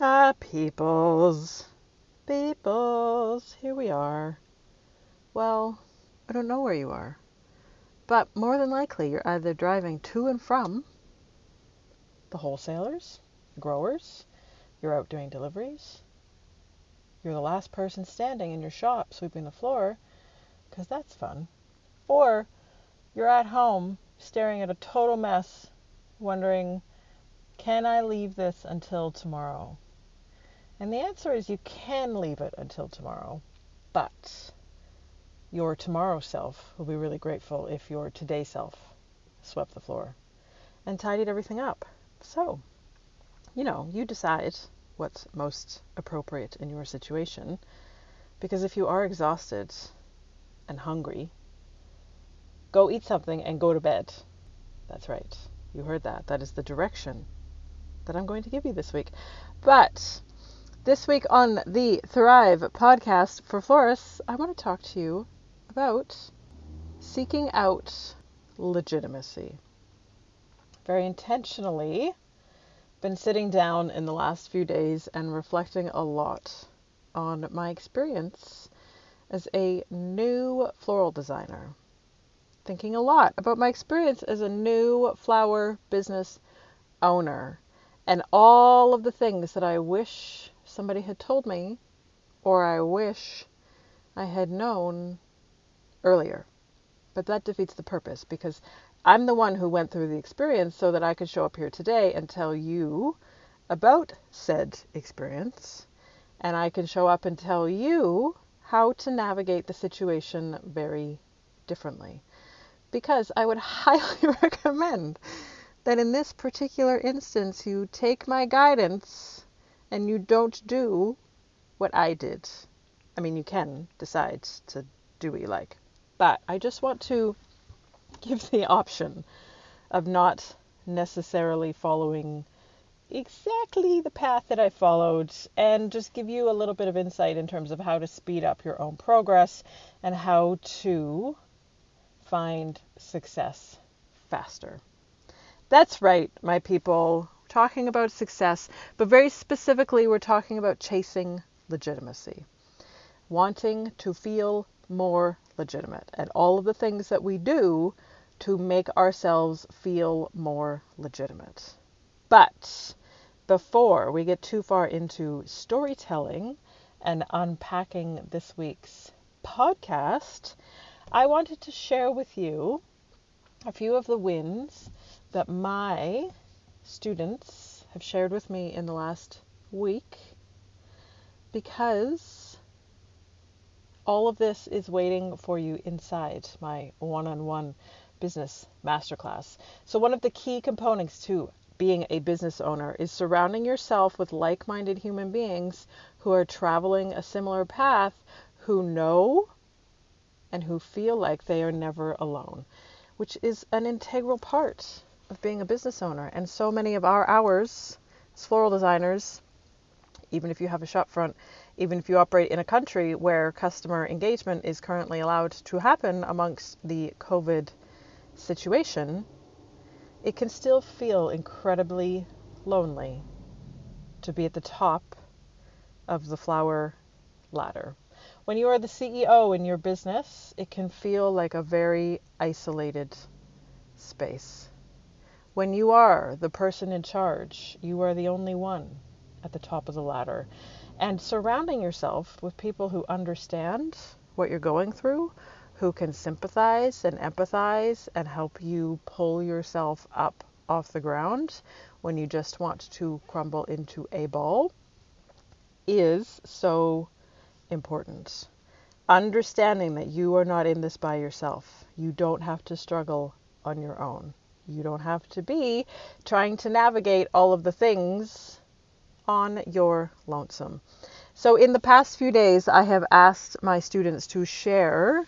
Ah, peoples. Peoples. Here we are. Well, I don't know where you are. But more than likely, you're either driving to and from the wholesalers, the growers, you're out doing deliveries, you're the last person standing in your shop sweeping the floor, because that's fun. Or you're at home staring at a total mess, wondering, can I leave this until tomorrow? And the answer is you can leave it until tomorrow, but your tomorrow self will be really grateful if your today self swept the floor and tidied everything up. So, you know, you decide what's most appropriate in your situation. Because if you are exhausted and hungry, go eat something and go to bed. That's right. You heard that. That is the direction that I'm going to give you this week. But this week on the Thrive podcast for florists, I want to talk to you about seeking out legitimacy. Very intentionally, been sitting down in the last few days and reflecting a lot on my experience as a new floral designer. Thinking a lot about my experience as a new flower business owner and all of the things that I wish somebody had told me or I wish I had known earlier. But that defeats the purpose because I'm the one who went through the experience so that I could show up here today and tell you about said experience. And I can show up and tell you how to navigate the situation very differently. Because I would highly recommend that in this particular instance, you take my guidance and you don't do what I did. I mean, you can decide to do what you like. But I just want to give the option of not necessarily following exactly the path that I followed and just give you a little bit of insight in terms of how to speed up your own progress and how to find success faster. That's right, my people. Talking about success, but very specifically, we're talking about chasing legitimacy, wanting to feel more legitimate, and all of the things that we do to make ourselves feel more legitimate. But before we get too far into storytelling and unpacking this week's podcast, I wanted to share with you a few of the wins that my students have shared with me in the last week because all of this is waiting for you inside my one on one business masterclass. So, one of the key components to being a business owner is surrounding yourself with like minded human beings who are traveling a similar path, who know and who feel like they are never alone, which is an integral part of being a business owner. And so many of our hours as floral designers, even if you have a shop front, even if you operate in a country where customer engagement is currently allowed to happen amongst the COVID situation, it can still feel incredibly lonely to be at the top of the flower ladder. When you are the CEO in your business, it can feel like a very isolated space. When you are the person in charge, you are the only one at the top of the ladder. And surrounding yourself with people who understand what you're going through, who can sympathize and empathize and help you pull yourself up off the ground when you just want to crumble into a ball is so important. Understanding that you are not in this by yourself. You don't have to struggle on your own. You don't have to be trying to navigate all of the things on your lonesome. So, in the past few days, I have asked my students to share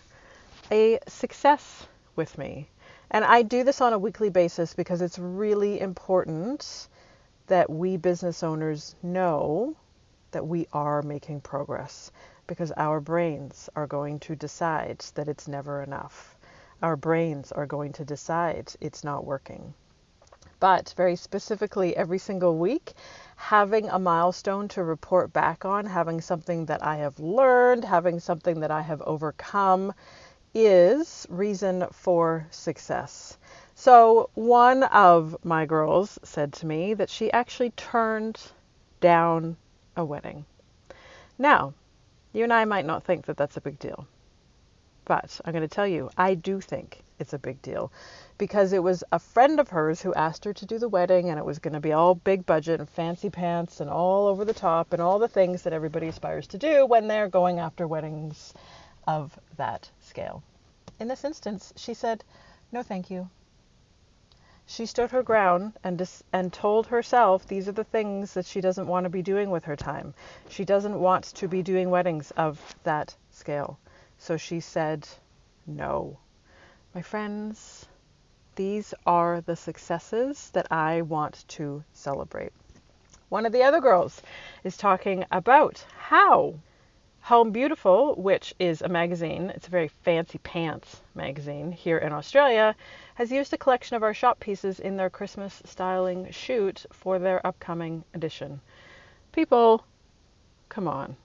a success with me. And I do this on a weekly basis because it's really important that we business owners know that we are making progress because our brains are going to decide that it's never enough. Our brains are going to decide it's not working. But very specifically, every single week, having a milestone to report back on, having something that I have learned, having something that I have overcome is reason for success. So, one of my girls said to me that she actually turned down a wedding. Now, you and I might not think that that's a big deal, but I'm going to tell you, I do think it's a big deal because it was a friend of hers who asked her to do the wedding and it was going to be all big budget and fancy pants and all over the top and all the things that everybody aspires to do when they're going after weddings of that scale. In this instance, she said, No, thank you. She stood her ground and, dis- and told herself these are the things that she doesn't want to be doing with her time. She doesn't want to be doing weddings of that scale. So she said, No. My friends, these are the successes that I want to celebrate. One of the other girls is talking about how Home Beautiful, which is a magazine, it's a very fancy pants magazine here in Australia, has used a collection of our shop pieces in their Christmas styling shoot for their upcoming edition. People, come on.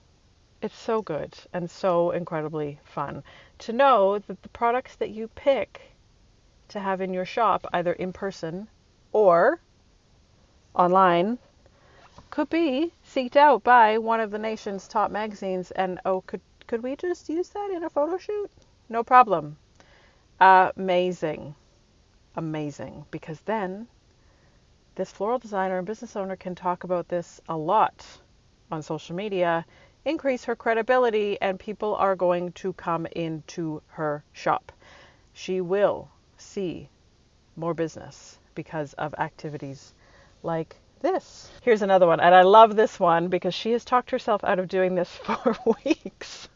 It's so good and so incredibly fun to know that the products that you pick to have in your shop, either in person or online, could be seeked out by one of the nation's top magazines. And oh, could could we just use that in a photo shoot? No problem. Amazing, amazing. Because then this floral designer and business owner can talk about this a lot on social media, increase her credibility, and people are going to come into her shop. She will see more business because of activities like this. Here's another one, and I love this one because she has talked herself out of doing this for weeks.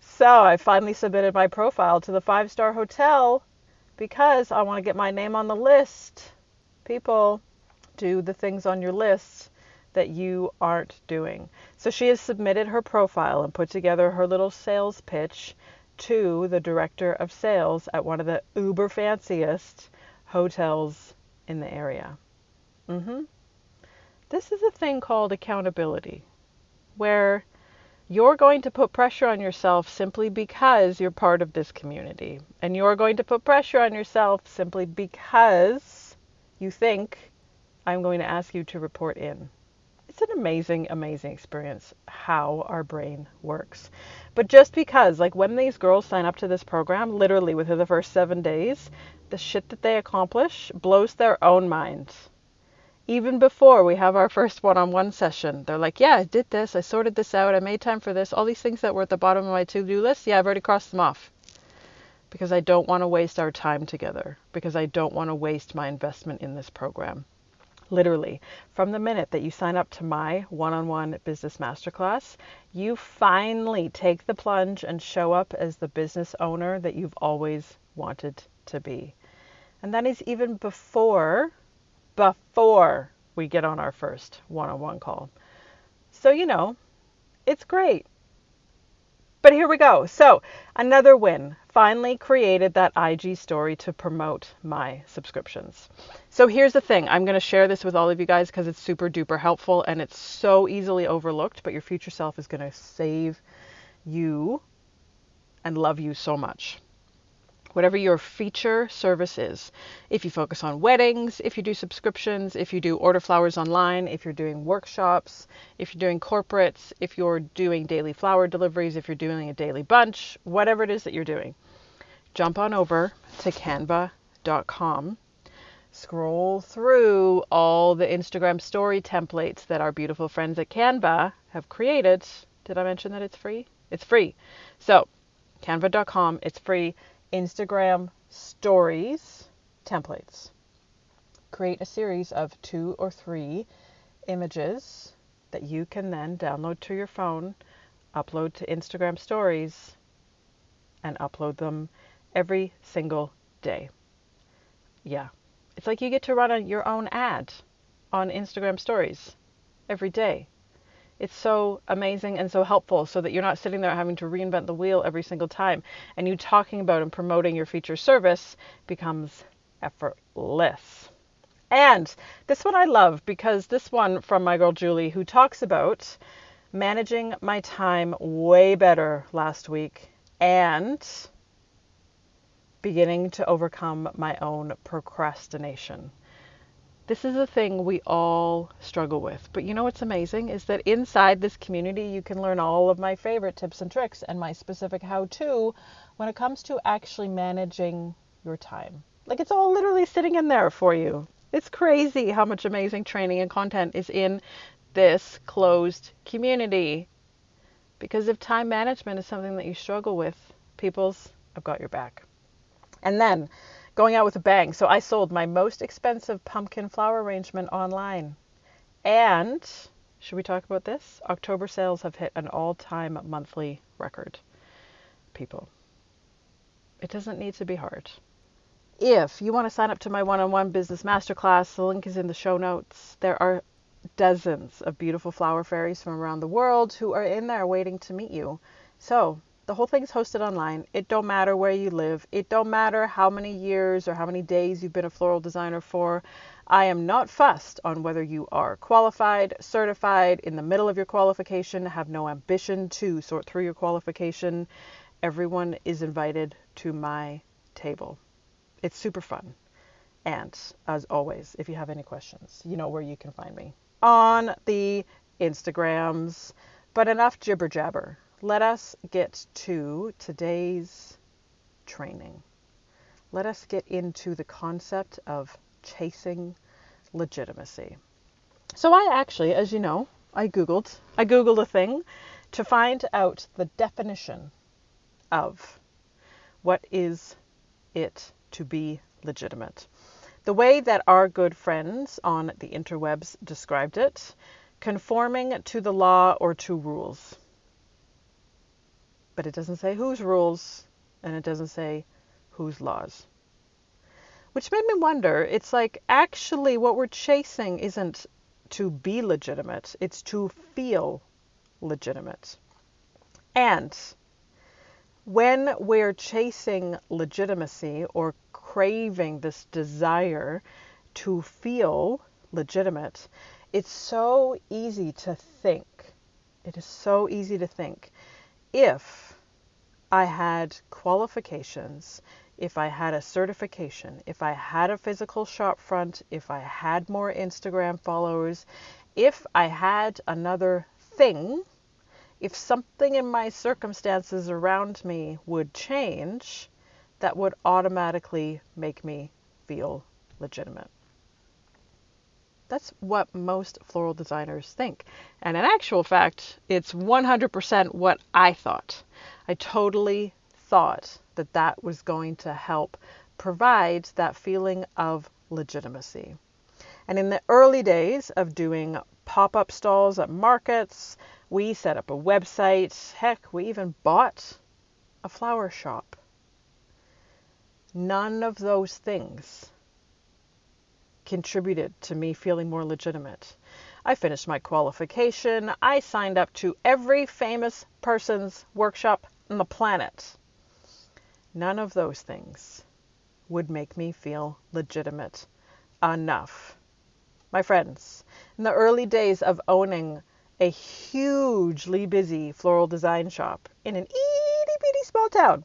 so I finally submitted my profile to the five star hotel because I want to get my name on the list. People, do the things on your list that you aren't doing. So she has submitted her profile and put together her little sales pitch to the director of sales at one of the uber fanciest hotels in the area. Mm-hmm. This is a thing called accountability, where you're going to put pressure on yourself simply because you're part of this community. And you're going to put pressure on yourself simply because you think I'm going to ask you to report in. It's an amazing, amazing experience how our brain works. But just because, like when these girls sign up to this program, literally within the first seven days, the shit that they accomplish blows their own minds. Even before we have our first one on one session, they're like, Yeah, I did this, I sorted this out, I made time for this, all these things that were at the bottom of my to do list, yeah, I've already crossed them off. Because I don't want to waste our time together, because I don't want to waste my investment in this program. Literally, from the minute that you sign up to my one on one business masterclass, you finally take the plunge and show up as the business owner that you've always wanted to be. And that is even before, before we get on our first one on one call. So, you know, it's great. But here we go. So, another win. Finally created that IG story to promote my subscriptions. So, here's the thing I'm going to share this with all of you guys because it's super duper helpful and it's so easily overlooked, but your future self is going to save you and love you so much whatever your feature service is. If you focus on weddings, if you do subscriptions, if you do order flowers online, if you're doing workshops, if you're doing corporates, if you're doing daily flower deliveries, if you're doing a daily bunch, whatever it is that you're doing, jump on over to canva.com. Scroll through all the Instagram story templates that our beautiful friends at Canva have created. Did I mention that it's free? It's free. So, canva.com, it's free Instagram stories templates. Create a series of two or three images that you can then download to your phone, upload to Instagram stories, and upload them every single day. Yeah. It's like you get to run a, your own ad on Instagram stories every day. It's so amazing and so helpful so that you're not sitting there having to reinvent the wheel every single time. And you talking about and promoting your feature service becomes effortless. And this one I love because this one from my girl Julie, who talks about managing my time way better last week and beginning to overcome my own procrastination. This is a thing we all struggle with. But you know what's amazing is that inside this community, you can learn all of my favorite tips and tricks and my specific how to when it comes to actually managing your time. Like it's all literally sitting in there for you. It's crazy how much amazing training and content is in this closed community. Because if time management is something that you struggle with, people's, I've got your back. And then going out with a bang. So I sold my most expensive pumpkin flower arrangement online. And should we talk about this? October sales have hit an all time monthly record. People, it doesn't need to be hard. If you want to sign up to my one on one business masterclass, the link is in the show notes. There are dozens of beautiful flower fairies from around the world who are in there waiting to meet you. So the whole thing's hosted online. It don't matter where you live. It don't matter how many years or how many days you've been a floral designer for. I am not fussed on whether you are qualified, certified, in the middle of your qualification, have no ambition to sort through your qualification. Everyone is invited to my table. It's super fun. And as always, if you have any questions, you know where you can find me on the Instagrams. But enough jibber jabber let us get to today's training. Let us get into the concept of chasing legitimacy. So I actually, as you know, I googled I googled a thing to find out the definition of what is it to be legitimate. The way that our good friends on the interwebs described it, conforming to the law or to rules but it doesn't say whose rules and it doesn't say whose laws. Which made me wonder it's like actually what we're chasing isn't to be legitimate, it's to feel legitimate. And when we're chasing legitimacy or craving this desire to feel legitimate, it's so easy to think. It is so easy to think if I had qualifications, if I had a certification, if I had a physical shop front, if I had more Instagram followers, if I had another thing, if something in my circumstances around me would change, that would automatically make me feel legitimate. That's what most floral designers think. And in actual fact, it's 100% what I thought. I totally thought that that was going to help provide that feeling of legitimacy. And in the early days of doing pop up stalls at markets, we set up a website. Heck, we even bought a flower shop. None of those things contributed to me feeling more legitimate. I finished my qualification. I signed up to every famous person's workshop on the planet. None of those things would make me feel legitimate enough. My friends, in the early days of owning a hugely busy floral design shop in an itty bitty small town,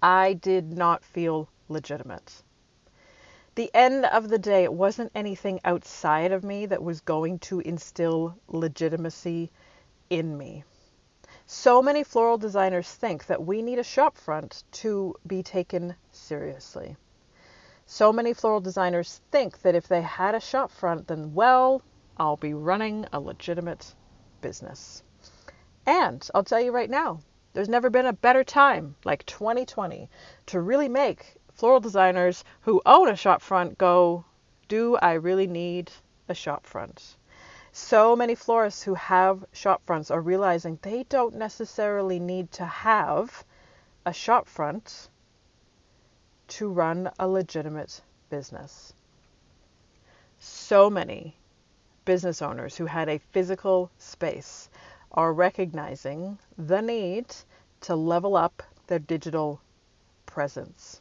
I did not feel legitimate the end of the day, it wasn't anything outside of me that was going to instill legitimacy in me. So many floral designers think that we need a shop front to be taken seriously. So many floral designers think that if they had a shop front, then, well, I'll be running a legitimate business. And I'll tell you right now, there's never been a better time, like 2020, to really make floral designers who own a shop front go, Do I really need a shop front? So many florists who have shop fronts are realizing they don't necessarily need to have a shop front to run a legitimate business. So many business owners who had a physical space are recognizing the need to level up their digital presence.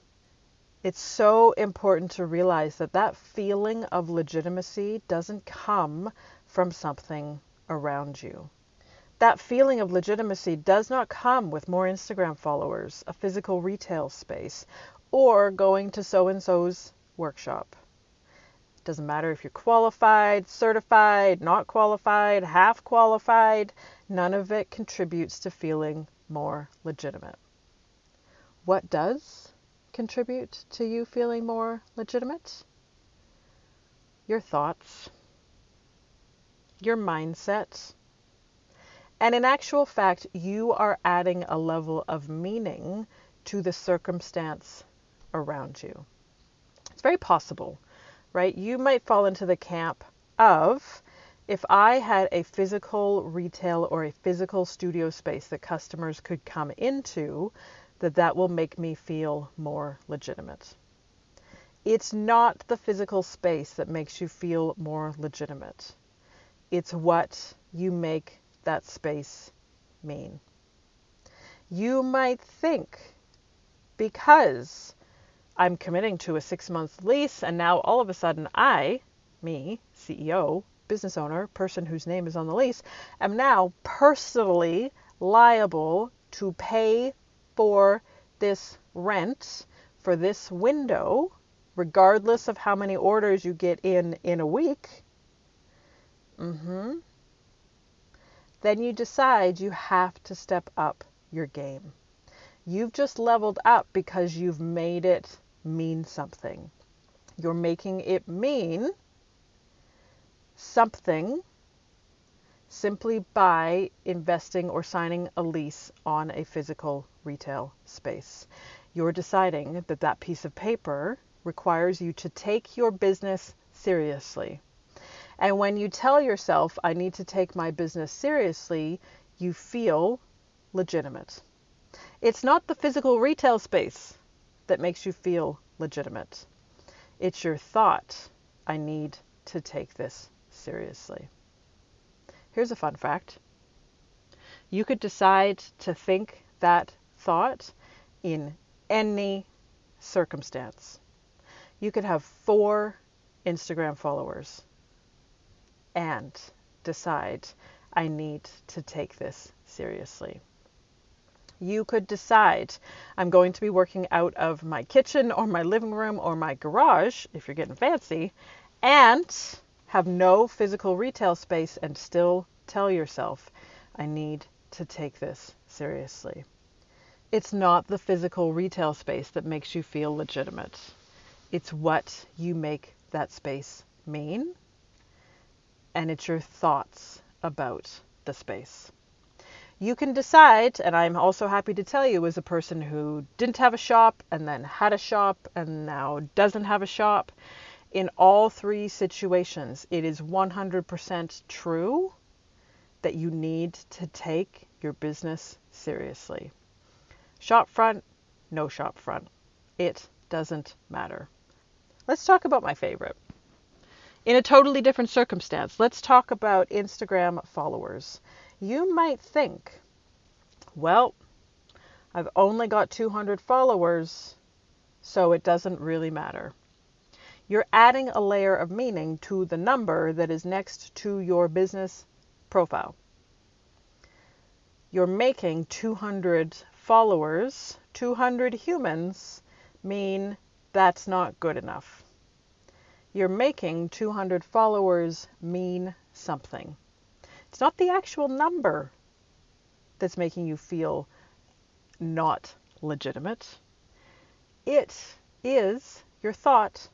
It's so important to realize that that feeling of legitimacy doesn't come from something around you. That feeling of legitimacy does not come with more Instagram followers, a physical retail space, or going to so and so's workshop. It Doesn't matter if you're qualified, certified, not qualified, half qualified, none of it contributes to feeling more legitimate. What does contribute to you feeling more legitimate? Your thoughts, your mindset, and in actual fact, you are adding a level of meaning to the circumstance around you. It's very possible, right? You might fall into the camp of if I had a physical retail or a physical studio space that customers could come into, that that will make me feel more legitimate. It's not the physical space that makes you feel more legitimate. It's what you make that space mean. You might think because I'm committing to a six month lease, and now all of a sudden I, me, CEO, business owner, person whose name is on the lease, am now personally liable to pay for this rent for this window, regardless of how many orders you get in in a week. Mm-hmm. Then you decide you have to step up your game. You've just leveled up because you've made it mean something. You're making it mean something simply by investing or signing a lease on a physical retail space. You're deciding that that piece of paper requires you to take your business seriously. And when you tell yourself, I need to take my business seriously, you feel legitimate. It's not the physical retail space that makes you feel legitimate. It's your thought, I need to take this seriously. Here's a fun fact you could decide to think that thought in any circumstance. You could have four Instagram followers and decide, I need to take this seriously you could decide I'm going to be working out of my kitchen or my living room or my garage, if you're getting fancy, and have no physical retail space and still tell yourself, I need to take this seriously. It's not the physical retail space that makes you feel legitimate. It's what you make that space mean, and it's your thoughts about the space you can decide, and I'm also happy to tell you, as a person who didn't have a shop and then had a shop and now doesn't have a shop, in all three situations, it is 100% true that you need to take your business seriously. Shop front, no shop front. It doesn't matter. Let's talk about my favorite. In a totally different circumstance, let's talk about Instagram followers you might think, well, I've only got 200 followers, so it doesn't really matter. You're adding a layer of meaning to the number that is next to your business profile. You're making 200 followers, 200 humans, mean that's not good enough. You're making 200 followers mean something. It's not the actual number that's making you feel not legitimate. It is your thought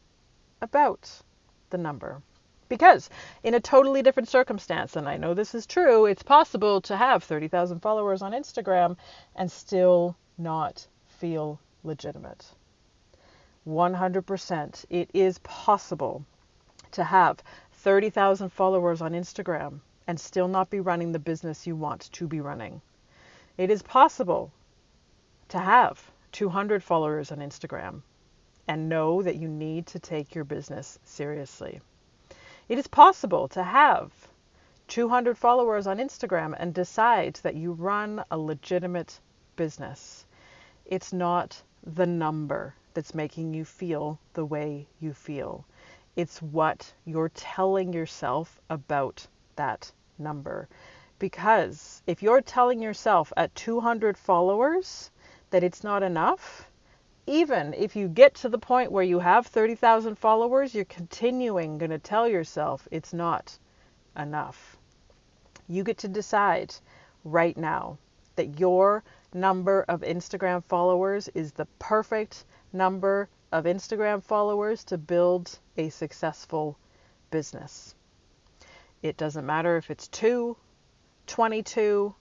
about the number. Because in a totally different circumstance, and I know this is true, it's possible to have 30,000 followers on Instagram and still not feel legitimate. 100%. It is possible to have 30,000 followers on Instagram and still not be running the business you want to be running. It is possible to have 200 followers on Instagram and know that you need to take your business seriously. It is possible to have 200 followers on Instagram and decide that you run a legitimate business. It's not the number that's making you feel the way you feel. It's what you're telling yourself about that number. Because if you're telling yourself at 200 followers that it's not enough, even if you get to the point where you have 30,000 followers, you're continuing going to tell yourself it's not enough. You get to decide right now that your number of Instagram followers is the perfect number of Instagram followers to build a successful business. It doesn't matter if it's 2, 22,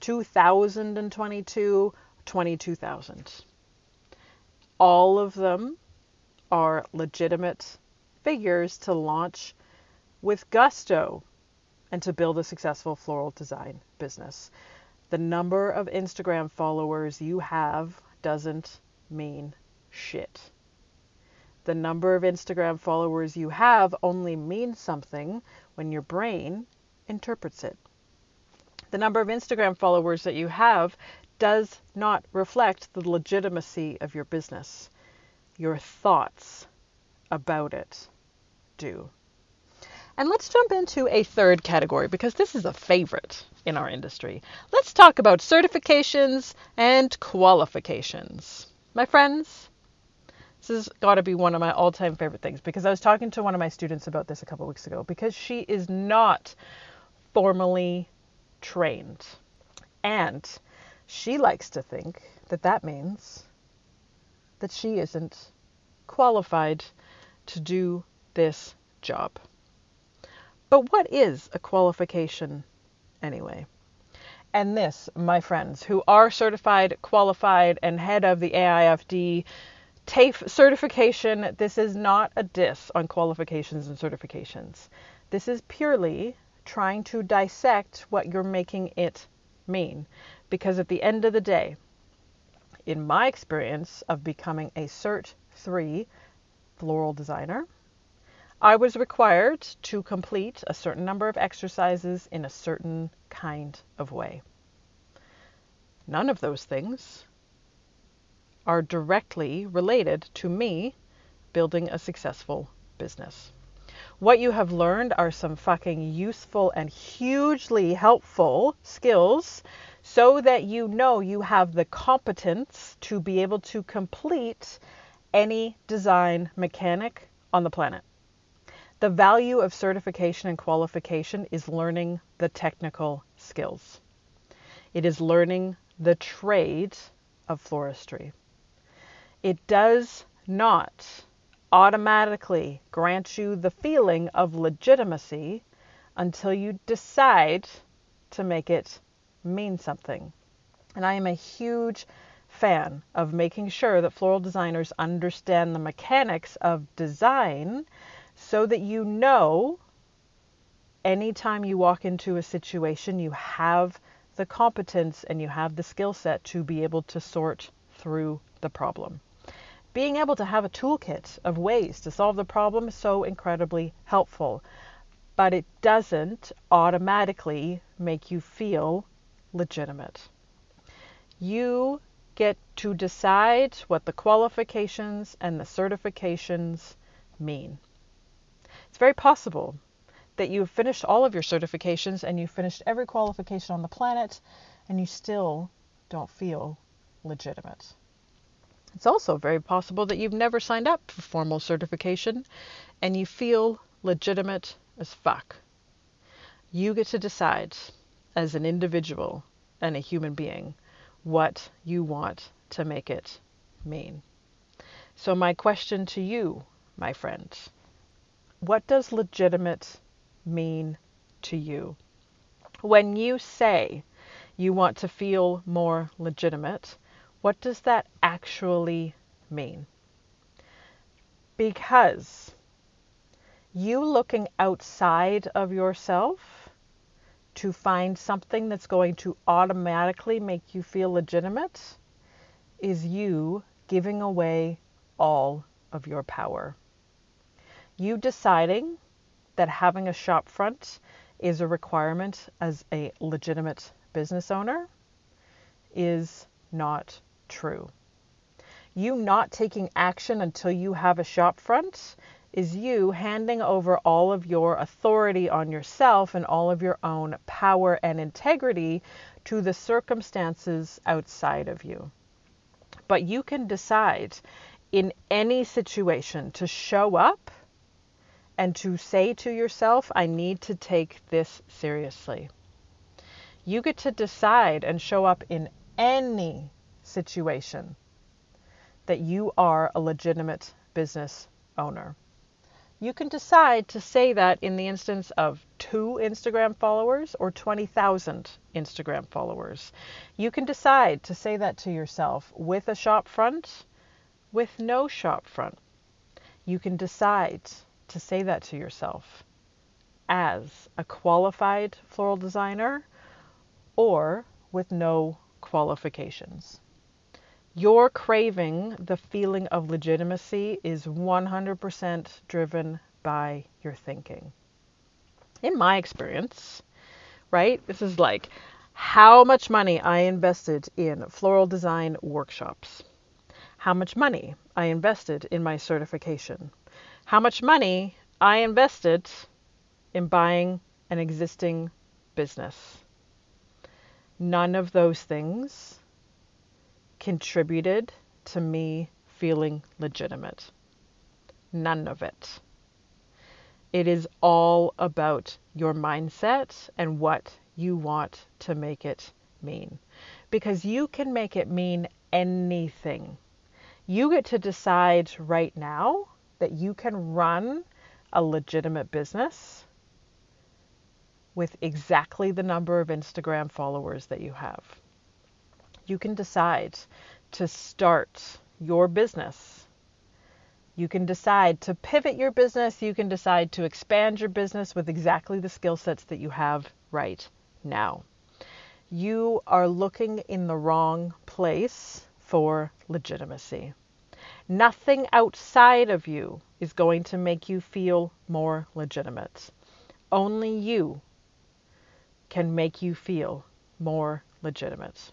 2022, 22,000. All of them are legitimate figures to launch with gusto and to build a successful floral design business. The number of Instagram followers you have doesn't mean shit. The number of Instagram followers you have only means something when your brain interprets it. The number of Instagram followers that you have does not reflect the legitimacy of your business. Your thoughts about it do. And let's jump into a third category because this is a favorite in our industry. Let's talk about certifications and qualifications. My friends, this has got to be one of my all time favorite things because I was talking to one of my students about this a couple weeks ago because she is not formally trained. And she likes to think that that means that she isn't qualified to do this job. But what is a qualification anyway? And this, my friends, who are certified, qualified, and head of the AIFD TAFE certification, this is not a diss on qualifications and certifications. This is purely trying to dissect what you're making it mean. Because at the end of the day, in my experience of becoming a Cert 3 floral designer, I was required to complete a certain number of exercises in a certain kind of way. None of those things are directly related to me building a successful business. What you have learned are some fucking useful and hugely helpful skills so that you know you have the competence to be able to complete any design mechanic on the planet. The value of certification and qualification is learning the technical skills. It is learning the trade of floristry. It does not automatically grant you the feeling of legitimacy until you decide to make it mean something. And I am a huge fan of making sure that floral designers understand the mechanics of design so that you know anytime you walk into a situation, you have the competence and you have the skill set to be able to sort through the problem. Being able to have a toolkit of ways to solve the problem is so incredibly helpful, but it doesn't automatically make you feel legitimate. You get to decide what the qualifications and the certifications mean. It's very possible that you've finished all of your certifications and you've finished every qualification on the planet and you still don't feel legitimate. It's also very possible that you've never signed up for formal certification and you feel legitimate as fuck. You get to decide as an individual and a human being what you want to make it mean. So, my question to you, my friends what does legitimate mean to you? When you say you want to feel more legitimate, what does that actually mean? Because You looking outside of yourself to find something that's going to automatically make you feel legitimate is you giving away all of your power. You deciding that having a shop front is a requirement as a legitimate business owner is not true. You not taking action until you have a shop front is you handing over all of your authority on yourself and all of your own power and integrity to the circumstances outside of you. But you can decide in any situation to show up and to say to yourself, I need to take this seriously. You get to decide and show up in any situation that you are a legitimate business owner. You can decide to say that in the instance of two Instagram followers or 20,000 Instagram followers. You can decide to say that to yourself with a shop front, with no shop front. You can decide to say that to yourself as a qualified floral designer or with no qualifications. Your craving the feeling of legitimacy is 100% driven by your thinking. In my experience, right, this is like how much money I invested in floral design workshops, how much money I invested in my certification, how much money I invested in buying an existing business. None of those things contributed to me feeling legitimate. None of it. It is all about your mindset and what you want to make it mean. Because you can make it mean anything. You get to decide right now that you can run a legitimate business with exactly the number of Instagram followers that you have you can decide to start your business. You can decide to pivot your business. You can decide to expand your business with exactly the skill sets that you have right now. You are looking in the wrong place for legitimacy. Nothing outside of you is going to make you feel more legitimate. Only you can make you feel more legitimate.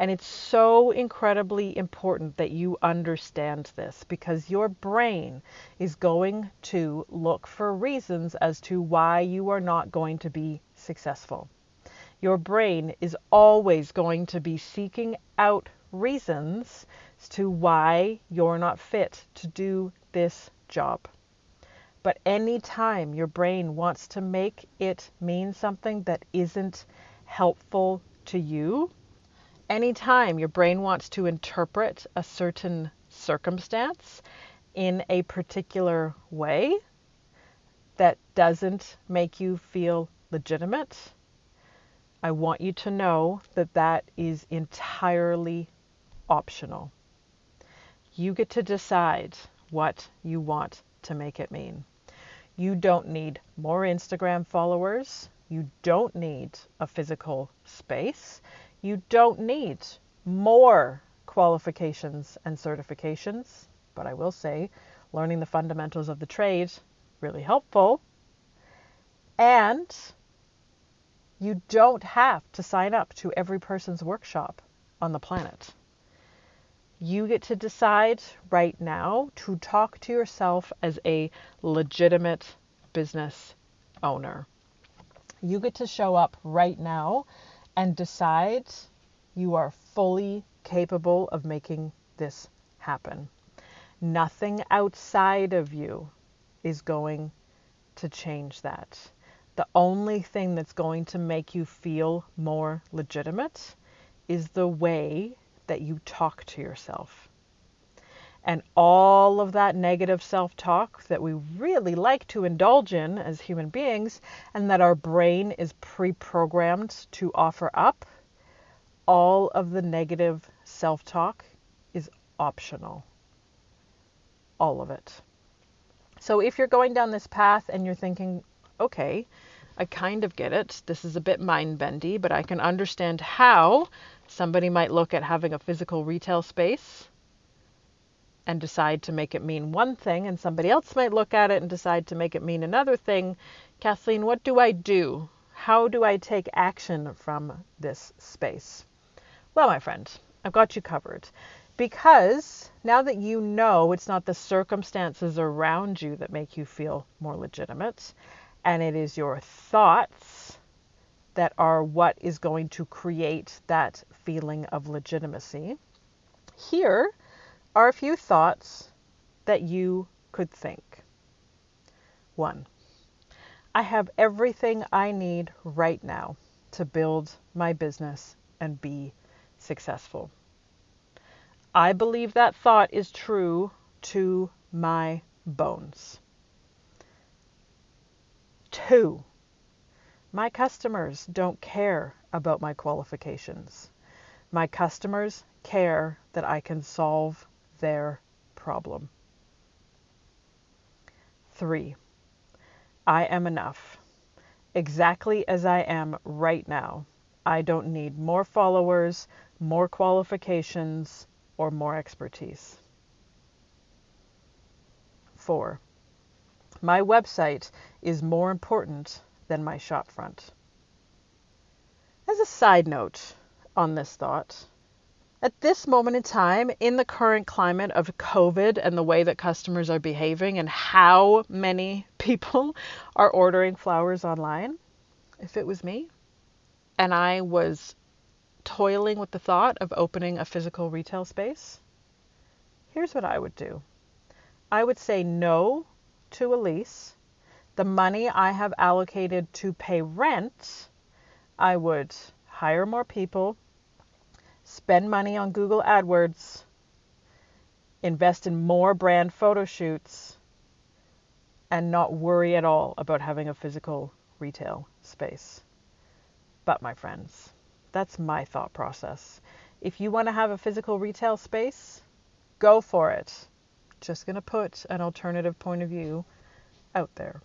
And it's so incredibly important that you understand this because your brain is going to look for reasons as to why you are not going to be successful. Your brain is always going to be seeking out reasons as to why you're not fit to do this job. But anytime your brain wants to make it mean something that isn't helpful to you, anytime your brain wants to interpret a certain circumstance in a particular way that doesn't make you feel legitimate, I want you to know that that is entirely optional. You get to decide what you want to make it mean. You don't need more Instagram followers. You don't need a physical space you don't need more qualifications and certifications, but I will say learning the fundamentals of the trade really helpful. And you don't have to sign up to every person's workshop on the planet. You get to decide right now to talk to yourself as a legitimate business owner. You get to show up right now and decide you are fully capable of making this happen. Nothing outside of you is going to change that. The only thing that's going to make you feel more legitimate is the way that you talk to yourself. And all of that negative self talk that we really like to indulge in as human beings, and that our brain is pre programmed to offer up, all of the negative self talk is optional. All of it. So if you're going down this path and you're thinking, okay, I kind of get it. This is a bit mind bendy, but I can understand how somebody might look at having a physical retail space and decide to make it mean one thing, and somebody else might look at it and decide to make it mean another thing. Kathleen, what do I do? How do I take action from this space? Well, my friend, I've got you covered. Because now that you know it's not the circumstances around you that make you feel more legitimate, and it is your thoughts that are what is going to create that feeling of legitimacy, here are a few thoughts that you could think. One, I have everything I need right now to build my business and be successful. I believe that thought is true to my bones. Two, my customers don't care about my qualifications. My customers care that I can solve their problem. Three, I am enough. Exactly as I am right now. I don't need more followers, more qualifications, or more expertise. Four, my website is more important than my shopfront. As a side note on this thought, at this moment in time, in the current climate of COVID and the way that customers are behaving and how many people are ordering flowers online, if it was me and I was toiling with the thought of opening a physical retail space, here's what I would do I would say no to a lease. The money I have allocated to pay rent, I would hire more people spend money on Google AdWords, invest in more brand photo shoots, and not worry at all about having a physical retail space. But, my friends, that's my thought process. If you want to have a physical retail space, go for it. Just going to put an alternative point of view out there.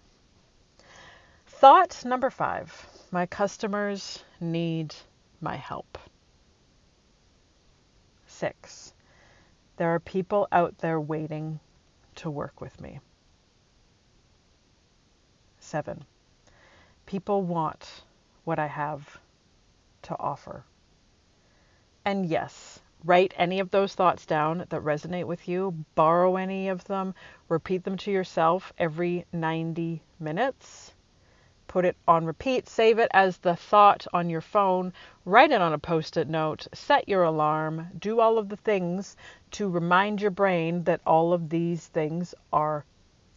Thought number five my customers need my help. Six, there are people out there waiting to work with me. Seven, people want what I have to offer. And yes, write any of those thoughts down that resonate with you, borrow any of them, repeat them to yourself every 90 minutes put it on repeat, save it as the thought on your phone, write it on a post it note, set your alarm, do all of the things to remind your brain that all of these things are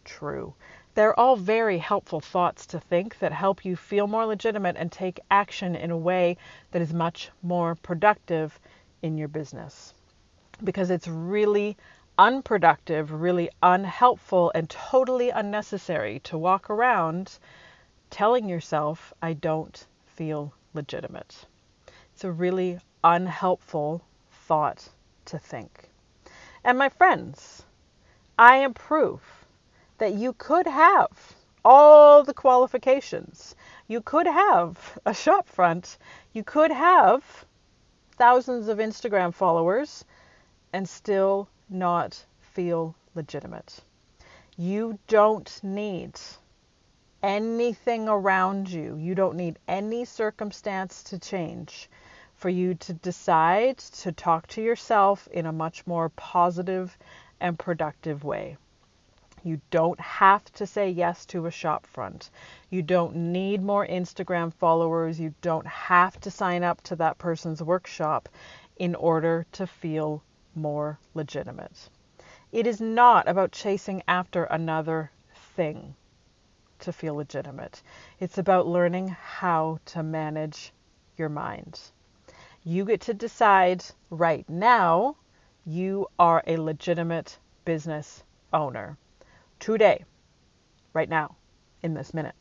true. They're all very helpful thoughts to think that help you feel more legitimate and take action in a way that is much more productive in your business. Because it's really unproductive, really unhelpful, and totally unnecessary to walk around telling yourself, I don't feel legitimate. It's a really unhelpful thought to think. And my friends, I am proof that you could have all the qualifications. You could have a shop front. You could have thousands of Instagram followers and still not feel legitimate. You don't need anything around you. You don't need any circumstance to change for you to decide to talk to yourself in a much more positive and productive way. You don't have to say yes to a shop front. You don't need more Instagram followers. You don't have to sign up to that person's workshop in order to feel more legitimate. It is not about chasing after another thing to feel legitimate. It's about learning how to manage your mind. You get to decide right now you are a legitimate business owner. Today, right now, in this minute,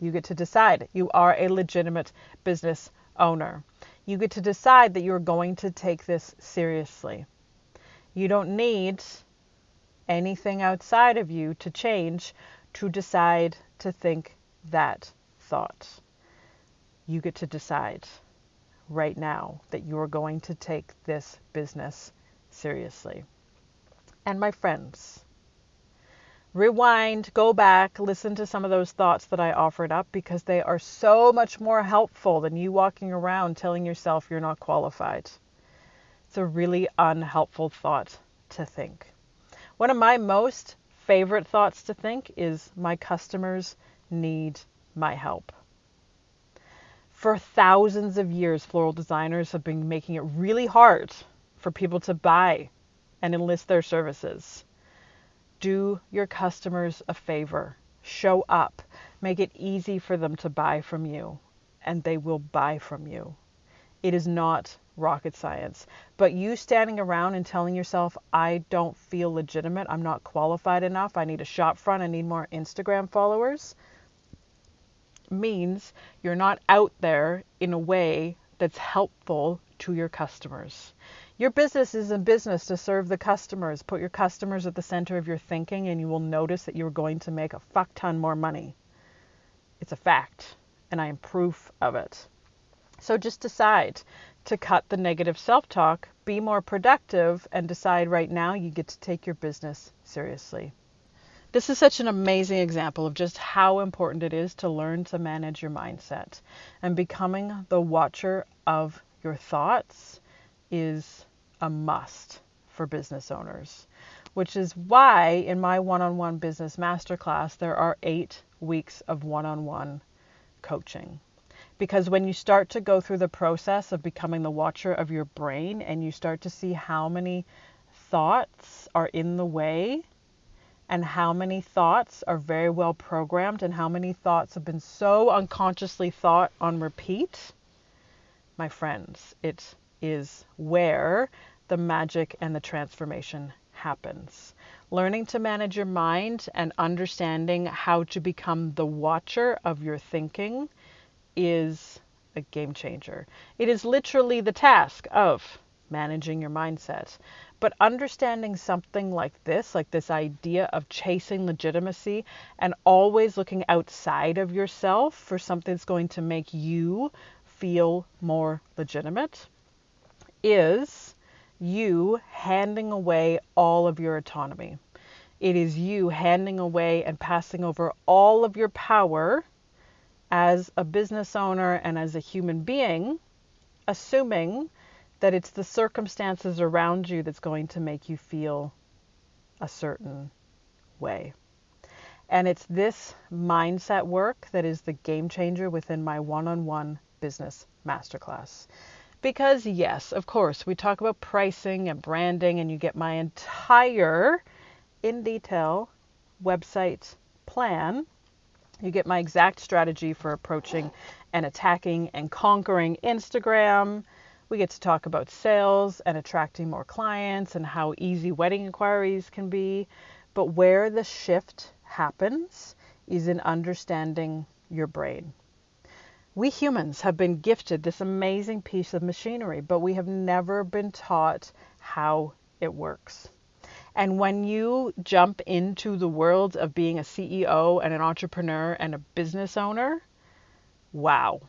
you get to decide you are a legitimate business owner. You get to decide that you're going to take this seriously. You don't need anything outside of you to change to decide to think that thought. You get to decide right now that you are going to take this business seriously. And my friends, rewind, go back, listen to some of those thoughts that I offered up because they are so much more helpful than you walking around telling yourself you're not qualified. It's a really unhelpful thought to think. One of my most favorite thoughts to think is my customers need my help. For thousands of years, floral designers have been making it really hard for people to buy and enlist their services. Do your customers a favor. Show up. Make it easy for them to buy from you, and they will buy from you. It is not rocket science. But you standing around and telling yourself, I don't feel legitimate, I'm not qualified enough, I need a shop front, I need more Instagram followers, means you're not out there in a way that's helpful to your customers. Your business is a business to serve the customers. Put your customers at the center of your thinking, and you will notice that you're going to make a fuck ton more money. It's a fact, and I am proof of it. So just decide to cut the negative self talk, be more productive, and decide right now you get to take your business seriously. This is such an amazing example of just how important it is to learn to manage your mindset. And becoming the watcher of your thoughts is a must for business owners, which is why in my one on one business masterclass, there are eight weeks of one on one coaching. Because when you start to go through the process of becoming the watcher of your brain and you start to see how many thoughts are in the way and how many thoughts are very well programmed and how many thoughts have been so unconsciously thought on repeat, my friends, it is where the magic and the transformation happens. Learning to manage your mind and understanding how to become the watcher of your thinking is a game changer. It is literally the task of managing your mindset. But understanding something like this, like this idea of chasing legitimacy and always looking outside of yourself for something that's going to make you feel more legitimate, is you handing away all of your autonomy. It is you handing away and passing over all of your power as a business owner and as a human being, assuming that it's the circumstances around you that's going to make you feel a certain way. And it's this mindset work that is the game changer within my one on one business masterclass. Because, yes, of course, we talk about pricing and branding, and you get my entire in detail website plan you get my exact strategy for approaching and attacking and conquering Instagram. We get to talk about sales and attracting more clients and how easy wedding inquiries can be. But where the shift happens is in understanding your brain. We humans have been gifted this amazing piece of machinery, but we have never been taught how it works. And when you jump into the world of being a CEO and an entrepreneur and a business owner, wow,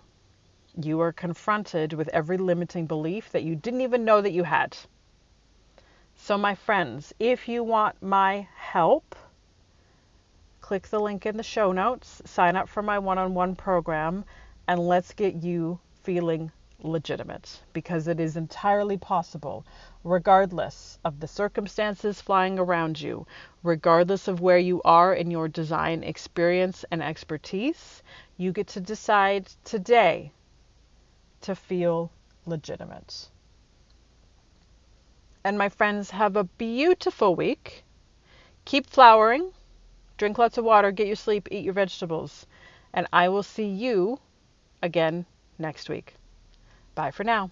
you are confronted with every limiting belief that you didn't even know that you had. So, my friends, if you want my help, click the link in the show notes, sign up for my one on one program, and let's get you feeling legitimate because it is entirely possible, regardless of the circumstances flying around you, regardless of where you are in your design experience and expertise, you get to decide today to feel legitimate. And my friends, have a beautiful week. Keep flowering, drink lots of water, get your sleep, eat your vegetables, and I will see you again next week. Bye for now.